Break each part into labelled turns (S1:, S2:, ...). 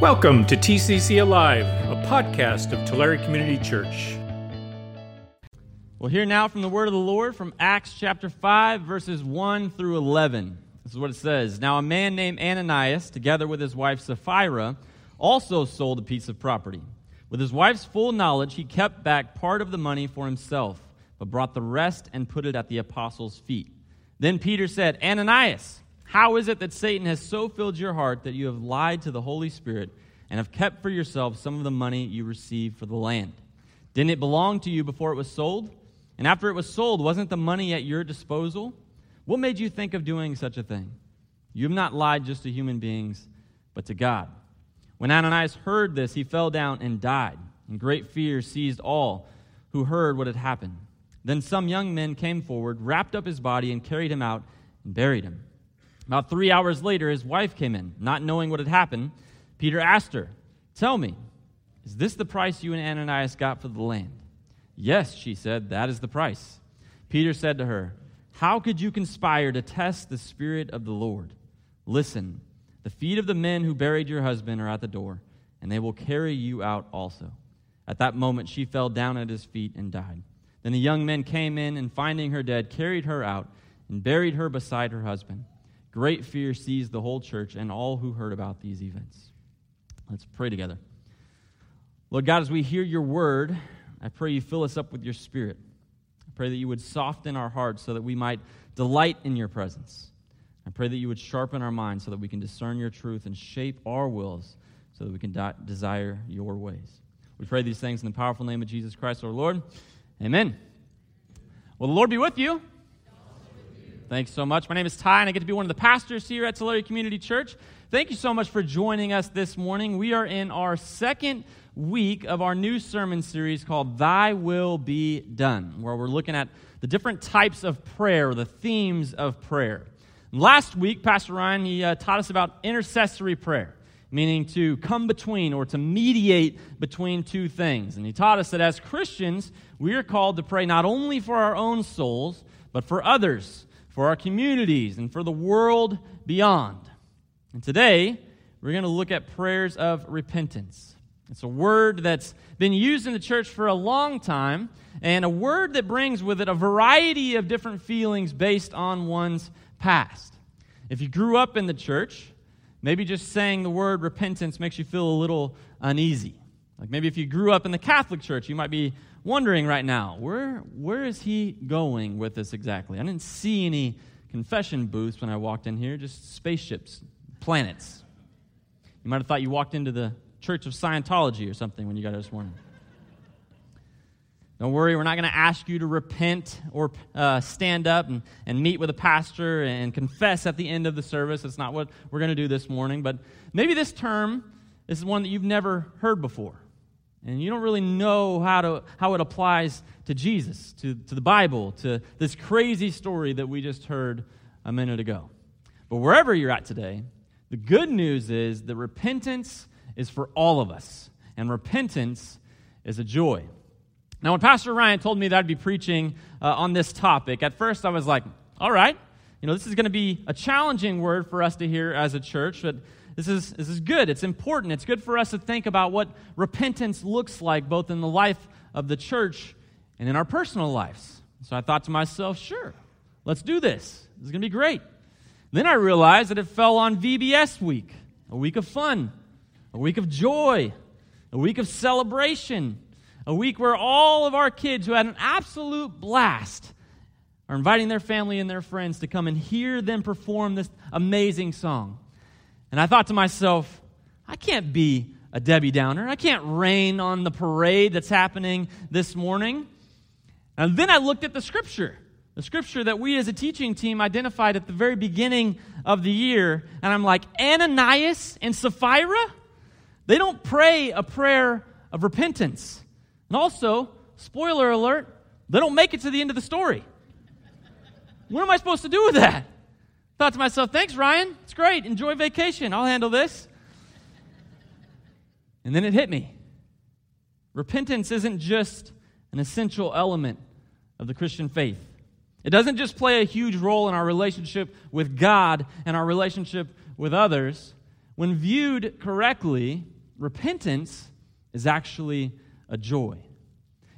S1: Welcome to TCC Alive, a podcast of Tulare Community Church.
S2: We'll hear now from the word of the Lord from Acts chapter 5, verses 1 through 11. This is what it says Now, a man named Ananias, together with his wife Sapphira, also sold a piece of property. With his wife's full knowledge, he kept back part of the money for himself, but brought the rest and put it at the apostles' feet. Then Peter said, Ananias, how is it that Satan has so filled your heart that you have lied to the Holy Spirit and have kept for yourself some of the money you received for the land? Didn't it belong to you before it was sold? And after it was sold, wasn't the money at your disposal? What made you think of doing such a thing? You have not lied just to human beings, but to God. When Ananias heard this, he fell down and died, and great fear seized all who heard what had happened. Then some young men came forward, wrapped up his body, and carried him out and buried him. About three hours later, his wife came in. Not knowing what had happened, Peter asked her, Tell me, is this the price you and Ananias got for the land? Yes, she said, that is the price. Peter said to her, How could you conspire to test the Spirit of the Lord? Listen, the feet of the men who buried your husband are at the door, and they will carry you out also. At that moment, she fell down at his feet and died. Then the young men came in, and finding her dead, carried her out and buried her beside her husband. Great fear seized the whole church and all who heard about these events. Let's pray together. Lord God, as we hear your word, I pray you fill us up with your spirit. I pray that you would soften our hearts so that we might delight in your presence. I pray that you would sharpen our minds so that we can discern your truth and shape our wills so that we can desire your ways. We pray these things in the powerful name of Jesus Christ, our Lord. Amen. Well, the Lord be with you. Thanks so much. My name is Ty, and I get to be one of the pastors here at Tulare Community Church. Thank you so much for joining us this morning. We are in our second week of our new sermon series called Thy Will Be Done, where we're looking at the different types of prayer, the themes of prayer. Last week, Pastor Ryan he uh, taught us about intercessory prayer, meaning to come between or to mediate between two things. And he taught us that as Christians, we are called to pray not only for our own souls, but for others for our communities, and for the world beyond. And today, we're going to look at prayers of repentance. It's a word that's been used in the church for a long time, and a word that brings with it a variety of different feelings based on one's past. If you grew up in the church, maybe just saying the word repentance makes you feel a little uneasy. Like maybe if you grew up in the Catholic Church, you might be wondering right now, where, where is he going with this exactly? I didn't see any confession booths when I walked in here, just spaceships, planets. You might have thought you walked into the Church of Scientology or something when you got this morning. Don't worry, we're not going to ask you to repent or uh, stand up and, and meet with a pastor and confess at the end of the service. That's not what we're going to do this morning. But maybe this term is one that you've never heard before and you don't really know how, to, how it applies to Jesus, to, to the Bible, to this crazy story that we just heard a minute ago. But wherever you're at today, the good news is that repentance is for all of us, and repentance is a joy. Now, when Pastor Ryan told me that I'd be preaching uh, on this topic, at first I was like, all right, you know, this is going to be a challenging word for us to hear as a church, but this is, this is good. It's important. It's good for us to think about what repentance looks like, both in the life of the church and in our personal lives. So I thought to myself, sure, let's do this. This is going to be great. Then I realized that it fell on VBS week, a week of fun, a week of joy, a week of celebration, a week where all of our kids who had an absolute blast are inviting their family and their friends to come and hear them perform this amazing song. And I thought to myself, I can't be a Debbie Downer. I can't rain on the parade that's happening this morning. And then I looked at the scripture, the scripture that we as a teaching team identified at the very beginning of the year. And I'm like, Ananias and Sapphira? They don't pray a prayer of repentance. And also, spoiler alert, they don't make it to the end of the story. What am I supposed to do with that? Thought to myself, thanks, Ryan. It's great. Enjoy vacation. I'll handle this. And then it hit me. Repentance isn't just an essential element of the Christian faith. It doesn't just play a huge role in our relationship with God and our relationship with others. when viewed correctly, repentance is actually a joy.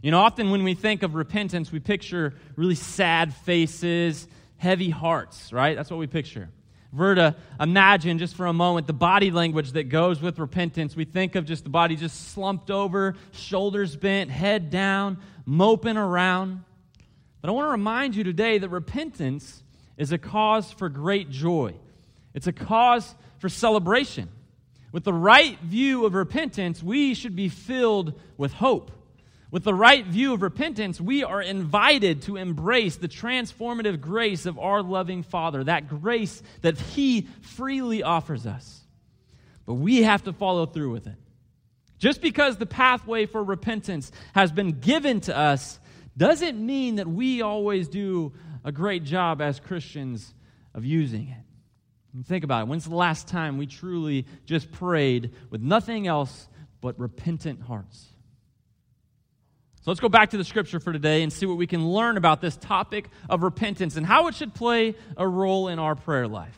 S2: You know, often when we think of repentance, we picture really sad faces, heavy hearts, right? That's what we picture. To imagine just for a moment the body language that goes with repentance, we think of just the body just slumped over, shoulders bent, head down, moping around. But I want to remind you today that repentance is a cause for great joy. It's a cause for celebration. With the right view of repentance, we should be filled with hope. With the right view of repentance, we are invited to embrace the transformative grace of our loving Father, that grace that He freely offers us. But we have to follow through with it. Just because the pathway for repentance has been given to us doesn't mean that we always do a great job as Christians of using it. think about it. When's the last time we truly just prayed with nothing else but repentant hearts? So let's go back to the scripture for today and see what we can learn about this topic of repentance and how it should play a role in our prayer life.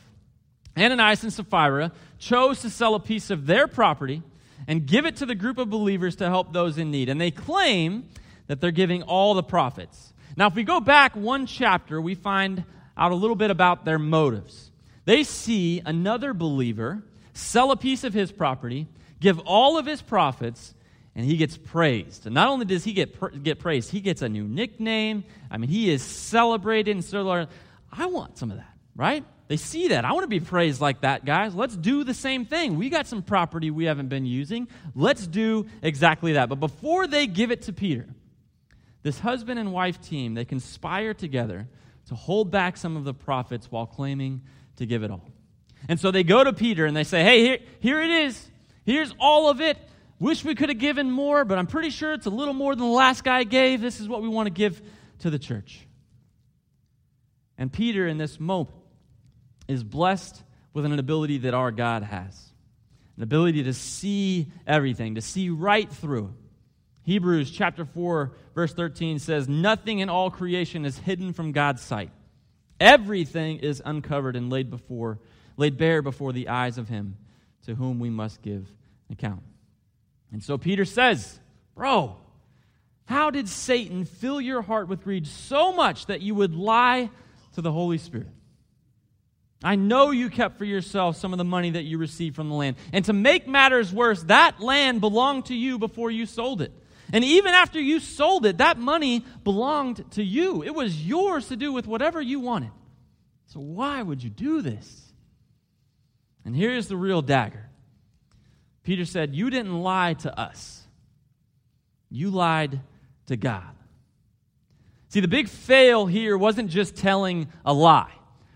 S2: Ananias and Sapphira chose to sell a piece of their property and give it to the group of believers to help those in need. And they claim that they're giving all the profits. Now, if we go back one chapter, we find out a little bit about their motives. They see another believer sell a piece of his property, give all of his profits, and he gets praised. And not only does he get, get praised, he gets a new nickname. I mean, he is celebrated. And so, I want some of that, right? They see that. I want to be praised like that, guys. Let's do the same thing. We got some property we haven't been using. Let's do exactly that. But before they give it to Peter, this husband and wife team, they conspire together to hold back some of the profits while claiming to give it all. And so they go to Peter and they say, Hey, here, here it is. Here's all of it. Wish we could have given more, but I'm pretty sure it's a little more than the last guy gave. This is what we want to give to the church. And Peter, in this moment, is blessed with an ability that our God has an ability to see everything, to see right through. Hebrews chapter 4, verse 13 says, Nothing in all creation is hidden from God's sight. Everything is uncovered and laid before, laid bare before the eyes of him to whom we must give account. And so Peter says, Bro, how did Satan fill your heart with greed so much that you would lie to the Holy Spirit? I know you kept for yourself some of the money that you received from the land. And to make matters worse, that land belonged to you before you sold it. And even after you sold it, that money belonged to you. It was yours to do with whatever you wanted. So why would you do this? And here's the real dagger Peter said, You didn't lie to us, you lied to God. See, the big fail here wasn't just telling a lie.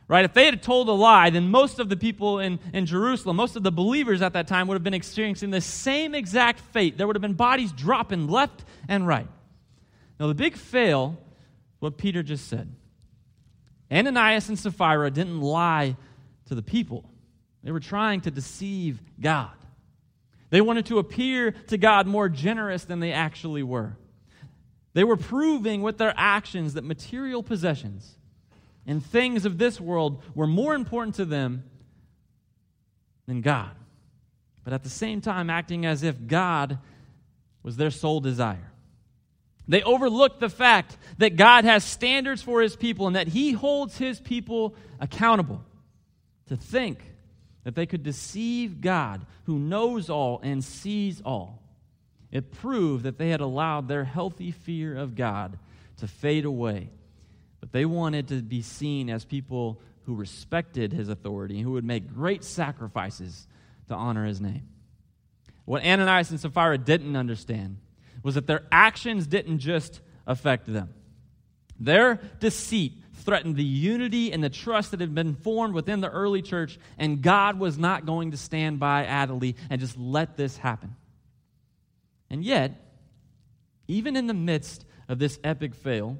S2: Right? If they had told a lie, then most of the people in, in Jerusalem, most of the believers at that time would have been experiencing the same exact fate. There would have been bodies dropping left and right. Now, the big fail, what Peter just said. Ananias and Sapphira didn't lie to the people, they were trying to deceive God. They wanted to appear to God more generous than they actually were. They were proving with their actions that material possessions and things of this world were more important to them than God. But at the same time, acting as if God was their sole desire. They overlooked the fact that God has standards for his people and that he holds his people accountable. To think that they could deceive God, who knows all and sees all. It proved that they had allowed their healthy fear of God to fade away. But they wanted to be seen as people who respected his authority who would make great sacrifices to honor his name. What Ananias and Sapphira didn't understand was that their actions didn't just affect them. Their deceit threatened the unity and the trust that had been formed within the early church, and God was not going to stand by idly and just let this happen. And yet, even in the midst of this epic fail,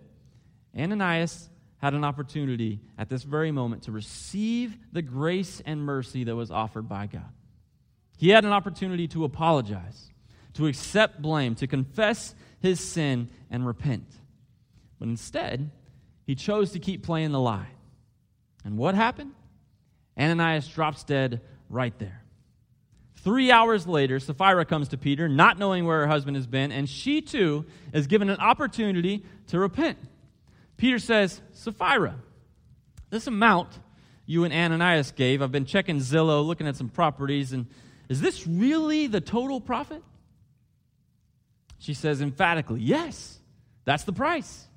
S2: Ananias had an opportunity at this very moment to receive the grace and mercy that was offered by God. He had an opportunity to apologize, to accept blame, to confess his sin and repent. But instead, he chose to keep playing the lie. And what happened? Ananias drops dead right there. Three hours later, Sapphira comes to Peter, not knowing where her husband has been, and she too is given an opportunity to repent. Peter says, Sapphira, this amount you and Ananias gave, I've been checking Zillow, looking at some properties, and is this really the total profit? She says emphatically, Yes, that's the price.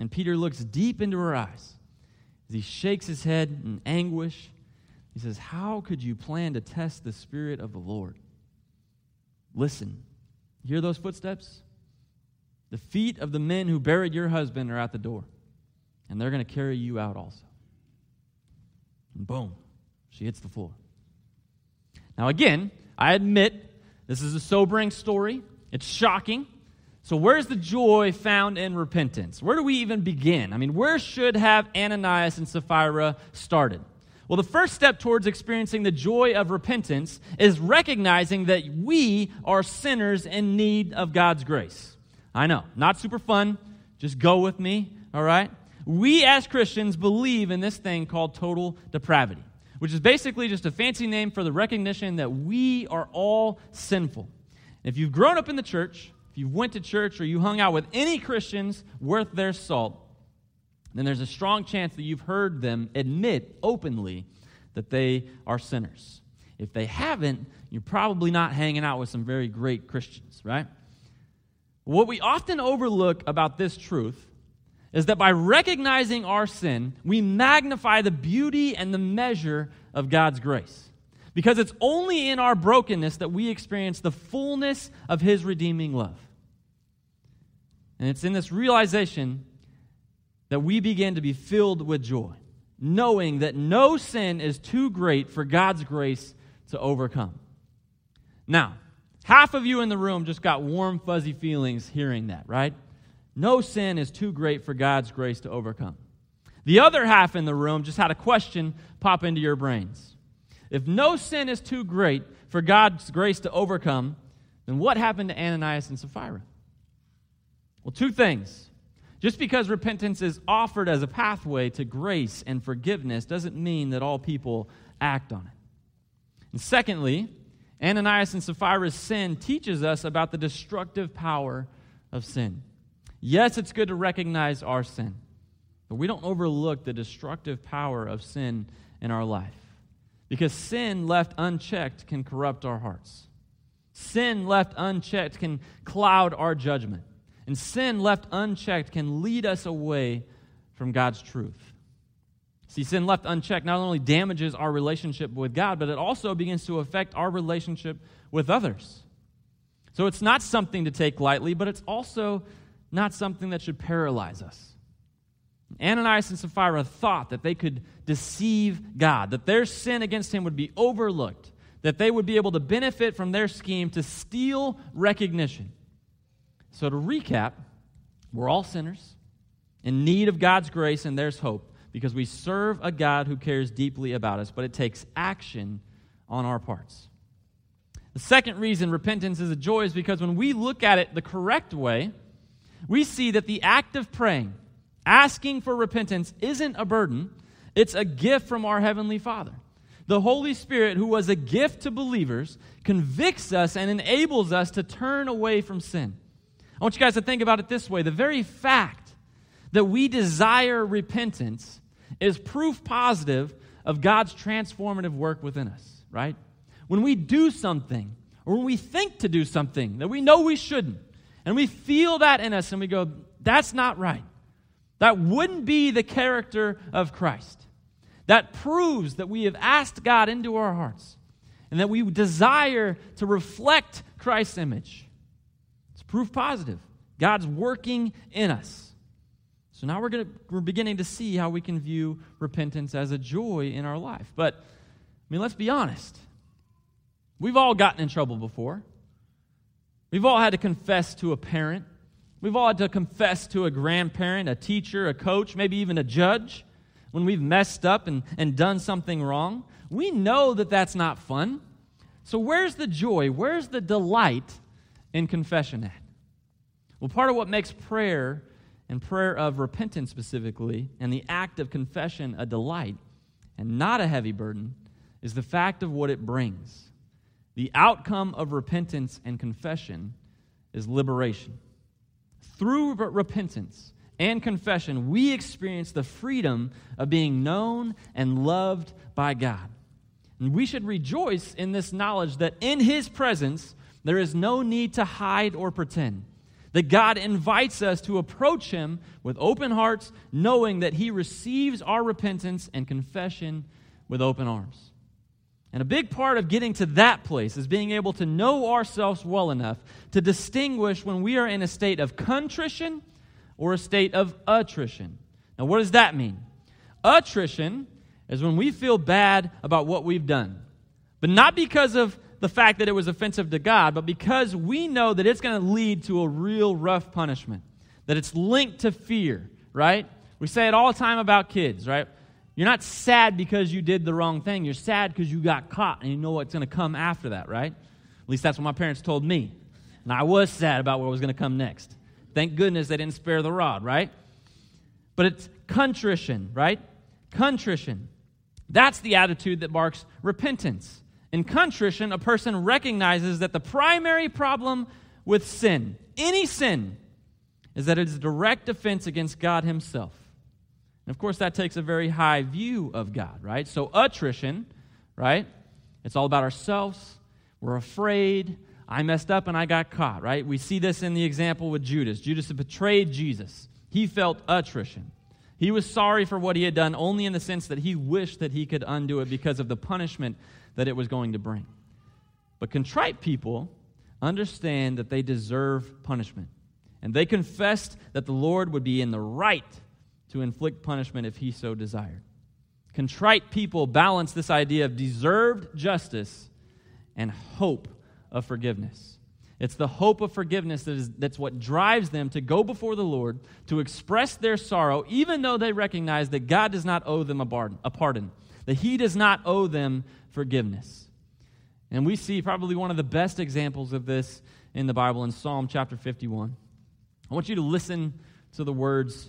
S2: And Peter looks deep into her eyes as he shakes his head in anguish. He says, How could you plan to test the Spirit of the Lord? Listen, hear those footsteps? The feet of the men who buried your husband are at the door, and they're going to carry you out also. And boom, she hits the floor. Now, again, I admit this is a sobering story. It's shocking. So, where's the joy found in repentance? Where do we even begin? I mean, where should have Ananias and Sapphira started? Well, the first step towards experiencing the joy of repentance is recognizing that we are sinners in need of God's grace. I know, not super fun. Just go with me, all right? We as Christians believe in this thing called total depravity, which is basically just a fancy name for the recognition that we are all sinful. If you've grown up in the church, if you went to church or you hung out with any Christians worth their salt, then there's a strong chance that you've heard them admit openly that they are sinners. If they haven't, you're probably not hanging out with some very great Christians, right? What we often overlook about this truth is that by recognizing our sin, we magnify the beauty and the measure of God's grace. Because it's only in our brokenness that we experience the fullness of His redeeming love. And it's in this realization that we begin to be filled with joy, knowing that no sin is too great for God's grace to overcome. Now, half of you in the room just got warm, fuzzy feelings hearing that, right? No sin is too great for God's grace to overcome. The other half in the room just had a question pop into your brains. If no sin is too great for God's grace to overcome, then what happened to Ananias and Sapphira? Well, two things. Just because repentance is offered as a pathway to grace and forgiveness doesn't mean that all people act on it. And secondly, Ananias and Sapphira's sin teaches us about the destructive power of sin. Yes, it's good to recognize our sin, but we don't overlook the destructive power of sin in our life. Because sin left unchecked can corrupt our hearts. Sin left unchecked can cloud our judgment. And sin left unchecked can lead us away from God's truth. See, sin left unchecked not only damages our relationship with God, but it also begins to affect our relationship with others. So it's not something to take lightly, but it's also not something that should paralyze us. Ananias and Sapphira thought that they could deceive God, that their sin against him would be overlooked, that they would be able to benefit from their scheme to steal recognition. So, to recap, we're all sinners in need of God's grace, and there's hope because we serve a God who cares deeply about us, but it takes action on our parts. The second reason repentance is a joy is because when we look at it the correct way, we see that the act of praying, asking for repentance, isn't a burden, it's a gift from our Heavenly Father. The Holy Spirit, who was a gift to believers, convicts us and enables us to turn away from sin. I want you guys to think about it this way the very fact that we desire repentance is proof positive of God's transformative work within us, right? When we do something, or when we think to do something that we know we shouldn't, and we feel that in us and we go, that's not right. That wouldn't be the character of Christ. That proves that we have asked God into our hearts and that we desire to reflect Christ's image. It's proof positive. God's working in us. So now we're, gonna, we're beginning to see how we can view repentance as a joy in our life. But, I mean, let's be honest. We've all gotten in trouble before. We've all had to confess to a parent. We've all had to confess to a grandparent, a teacher, a coach, maybe even a judge when we've messed up and, and done something wrong. We know that that's not fun. So, where's the joy? Where's the delight in confession at? Well, part of what makes prayer and prayer of repentance specifically and the act of confession a delight and not a heavy burden is the fact of what it brings. the outcome of repentance and confession is liberation. Through repentance and confession, we experience the freedom of being known and loved by God. And we should rejoice in this knowledge that in His presence, there is no need to hide or pretend. That God invites us to approach Him with open hearts, knowing that He receives our repentance and confession with open arms. And a big part of getting to that place is being able to know ourselves well enough to distinguish when we are in a state of contrition or a state of attrition. Now, what does that mean? Attrition is when we feel bad about what we've done, but not because of the fact that it was offensive to God, but because we know that it's going to lead to a real rough punishment, that it's linked to fear, right? We say it all the time about kids, right? You're not sad because you did the wrong thing. You're sad because you got caught and you know what's going to come after that, right? At least that's what my parents told me. And I was sad about what was going to come next. Thank goodness they didn't spare the rod, right? But it's contrition, right? Contrition. That's the attitude that marks repentance. In contrition, a person recognizes that the primary problem with sin, any sin, is that it is a direct offense against God Himself. And of course, that takes a very high view of God, right? So, attrition, right? It's all about ourselves. We're afraid. I messed up and I got caught, right? We see this in the example with Judas. Judas had betrayed Jesus. He felt attrition. He was sorry for what he had done only in the sense that he wished that he could undo it because of the punishment that it was going to bring. But contrite people understand that they deserve punishment. And they confessed that the Lord would be in the right to inflict punishment if he so desired. Contrite people balance this idea of deserved justice and hope of forgiveness. It's the hope of forgiveness that is, that's what drives them to go before the Lord, to express their sorrow, even though they recognize that God does not owe them a a pardon that He does not owe them forgiveness. And we see probably one of the best examples of this in the Bible in Psalm chapter 51. I want you to listen to the words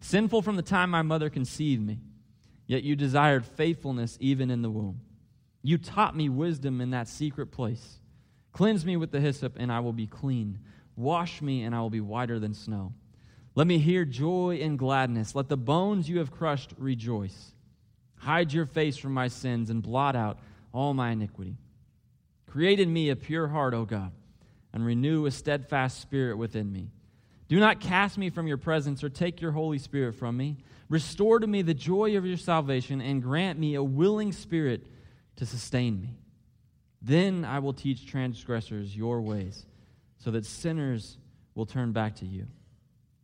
S2: sinful from the time my mother conceived me. Yet you desired faithfulness even in the womb. You taught me wisdom in that secret place. Cleanse me with the hyssop, and I will be clean. Wash me, and I will be whiter than snow. Let me hear joy and gladness. Let the bones you have crushed rejoice. Hide your face from my sins and blot out all my iniquity. Create in me a pure heart, O God, and renew a steadfast spirit within me. Do not cast me from your presence or take your Holy Spirit from me. Restore to me the joy of your salvation and grant me a willing spirit to sustain me. Then I will teach transgressors your ways, so that sinners will turn back to you.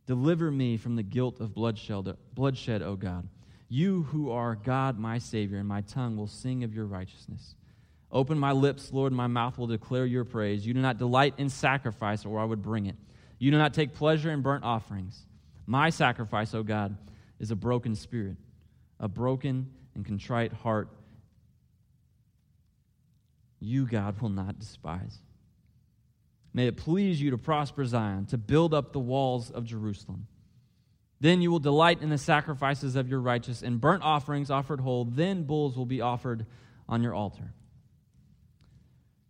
S2: Deliver me from the guilt of bloodshed, O God you who are God, my Savior, and my tongue will sing of your righteousness. Open my lips, Lord, and my mouth will declare your praise. You do not delight in sacrifice, or I would bring it. You do not take pleasure in burnt offerings. My sacrifice, O God, is a broken spirit, a broken and contrite heart. You, God, will not despise. May it please you to prosper Zion, to build up the walls of Jerusalem. Then you will delight in the sacrifices of your righteous and burnt offerings offered whole. Then bulls will be offered on your altar.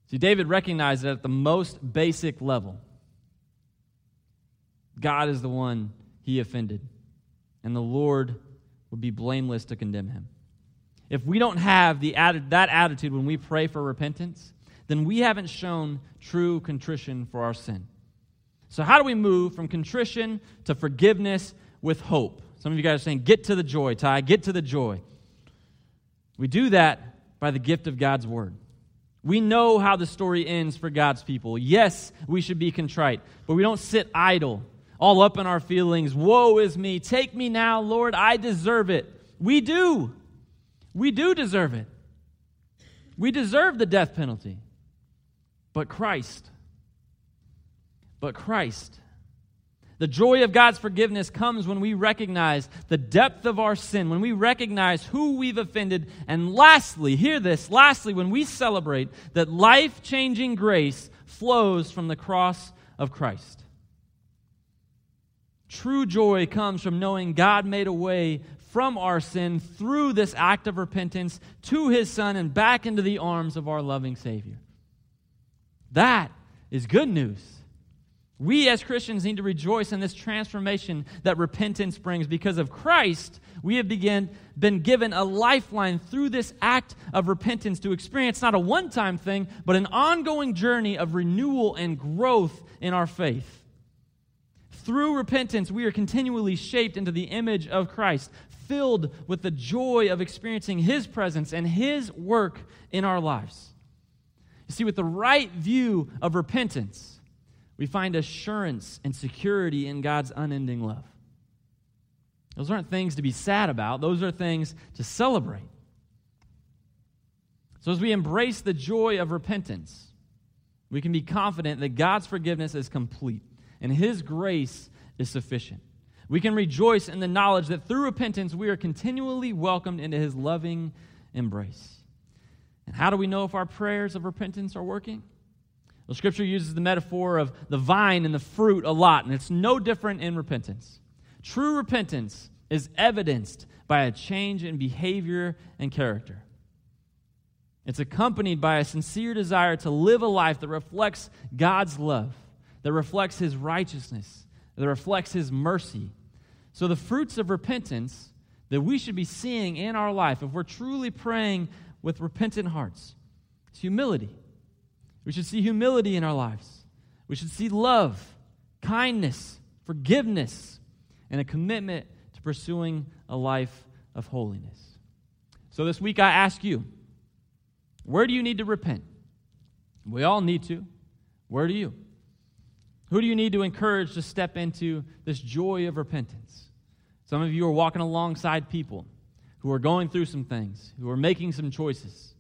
S2: See, David recognized that at the most basic level, God is the one he offended, and the Lord would be blameless to condemn him. If we don't have the, that attitude when we pray for repentance, then we haven't shown true contrition for our sin. So, how do we move from contrition to forgiveness with hope. Some of you guys are saying, Get to the joy, Ty, get to the joy. We do that by the gift of God's word. We know how the story ends for God's people. Yes, we should be contrite, but we don't sit idle, all up in our feelings. Woe is me. Take me now, Lord. I deserve it. We do. We do deserve it. We deserve the death penalty. but Christ. But Christ. The joy of God's forgiveness comes when we recognize the depth of our sin, when we recognize who we've offended, and lastly, hear this, lastly, when we celebrate that life changing grace flows from the cross of Christ. True joy comes from knowing God made a way from our sin through this act of repentance to his Son and back into the arms of our loving Savior. That is good news. We as Christians need to rejoice in this transformation that repentance brings. Because of Christ, we have began, been given a lifeline through this act of repentance to experience not a one time thing, but an ongoing journey of renewal and growth in our faith. Through repentance, we are continually shaped into the image of Christ, filled with the joy of experiencing His presence and His work in our lives. You see, with the right view of repentance, we find assurance and security in God's unending love. Those aren't things to be sad about, those are things to celebrate. So, as we embrace the joy of repentance, we can be confident that God's forgiveness is complete and His grace is sufficient. We can rejoice in the knowledge that through repentance we are continually welcomed into His loving embrace. And how do we know if our prayers of repentance are working? Well, Scripture uses the metaphor of the vine and the fruit a lot, and it's no different in repentance. True repentance is evidenced by a change in behavior and character. It's accompanied by a sincere desire to live a life that reflects God's love, that reflects His righteousness, that reflects His mercy. So, the fruits of repentance that we should be seeing in our life, if we're truly praying with repentant hearts, is humility we should see humility in our lives. We should see love, kindness, forgiveness, and a commitment to pursuing a life of holiness. So this week I ask you, where do you need to repent? We all need to. Where do you? Who do you need to encourage to step into this joy of repentance? Some of you are walking alongside people who are going through some things, who are making some choices.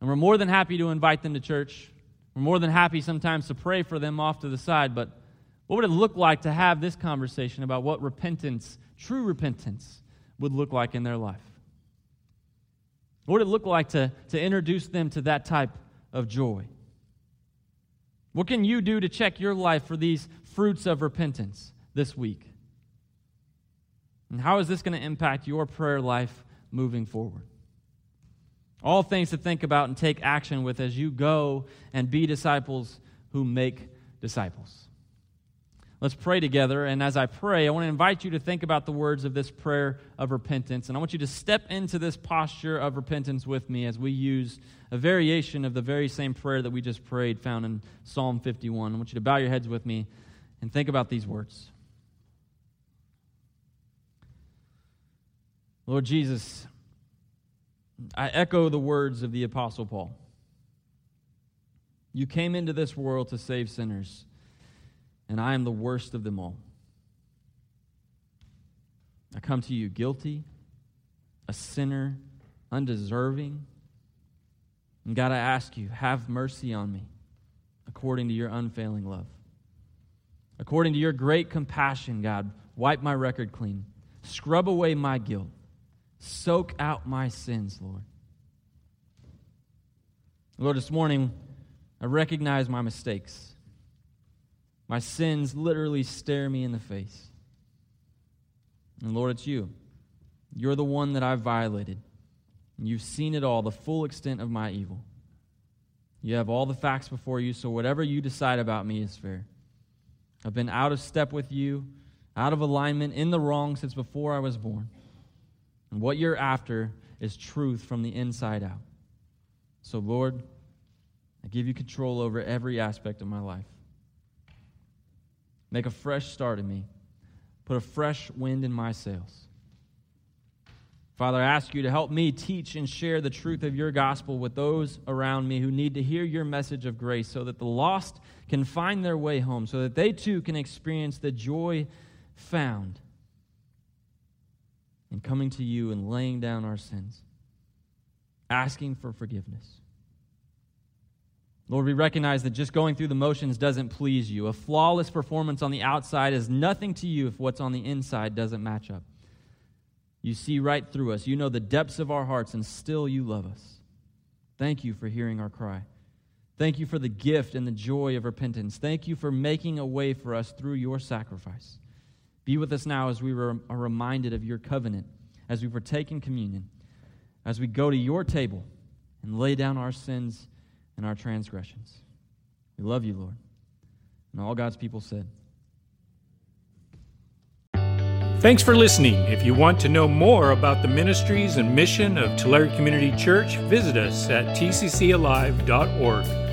S2: And we're more than happy to invite them to church. We're more than happy sometimes to pray for them off to the side. But what would it look like to have this conversation about what repentance, true repentance, would look like in their life? What would it look like to, to introduce them to that type of joy? What can you do to check your life for these fruits of repentance this week? And how is this going to impact your prayer life moving forward? All things to think about and take action with as you go and be disciples who make disciples. Let's pray together. And as I pray, I want to invite you to think about the words of this prayer of repentance. And I want you to step into this posture of repentance with me as we use a variation of the very same prayer that we just prayed, found in Psalm 51. I want you to bow your heads with me and think about these words. Lord Jesus, I echo the words of the Apostle Paul. You came into this world to save sinners, and I am the worst of them all. I come to you guilty, a sinner, undeserving. And God, I ask you, have mercy on me according to your unfailing love. According to your great compassion, God, wipe my record clean, scrub away my guilt. Soak out my sins, Lord. Lord, this morning, I recognize my mistakes. My sins literally stare me in the face. And Lord, it's you. You're the one that I've violated. You've seen it all, the full extent of my evil. You have all the facts before you, so whatever you decide about me is fair. I've been out of step with you, out of alignment, in the wrong since before I was born. And what you're after is truth from the inside out. So, Lord, I give you control over every aspect of my life. Make a fresh start in me, put a fresh wind in my sails. Father, I ask you to help me teach and share the truth of your gospel with those around me who need to hear your message of grace so that the lost can find their way home, so that they too can experience the joy found in coming to you and laying down our sins, asking for forgiveness. Lord, we recognize that just going through the motions doesn't please you. A flawless performance on the outside is nothing to you if what's on the inside doesn't match up. You see right through us. You know the depths of our hearts, and still you love us. Thank you for hearing our cry. Thank you for the gift and the joy of repentance. Thank you for making a way for us through your sacrifice. Be with us now as we are reminded of your covenant, as we partake in communion, as we go to your table and lay down our sins and our transgressions. We love you, Lord. And all God's people said,
S1: Thanks for listening. If you want to know more about the ministries and mission of Tulare Community Church, visit us at tccalive.org.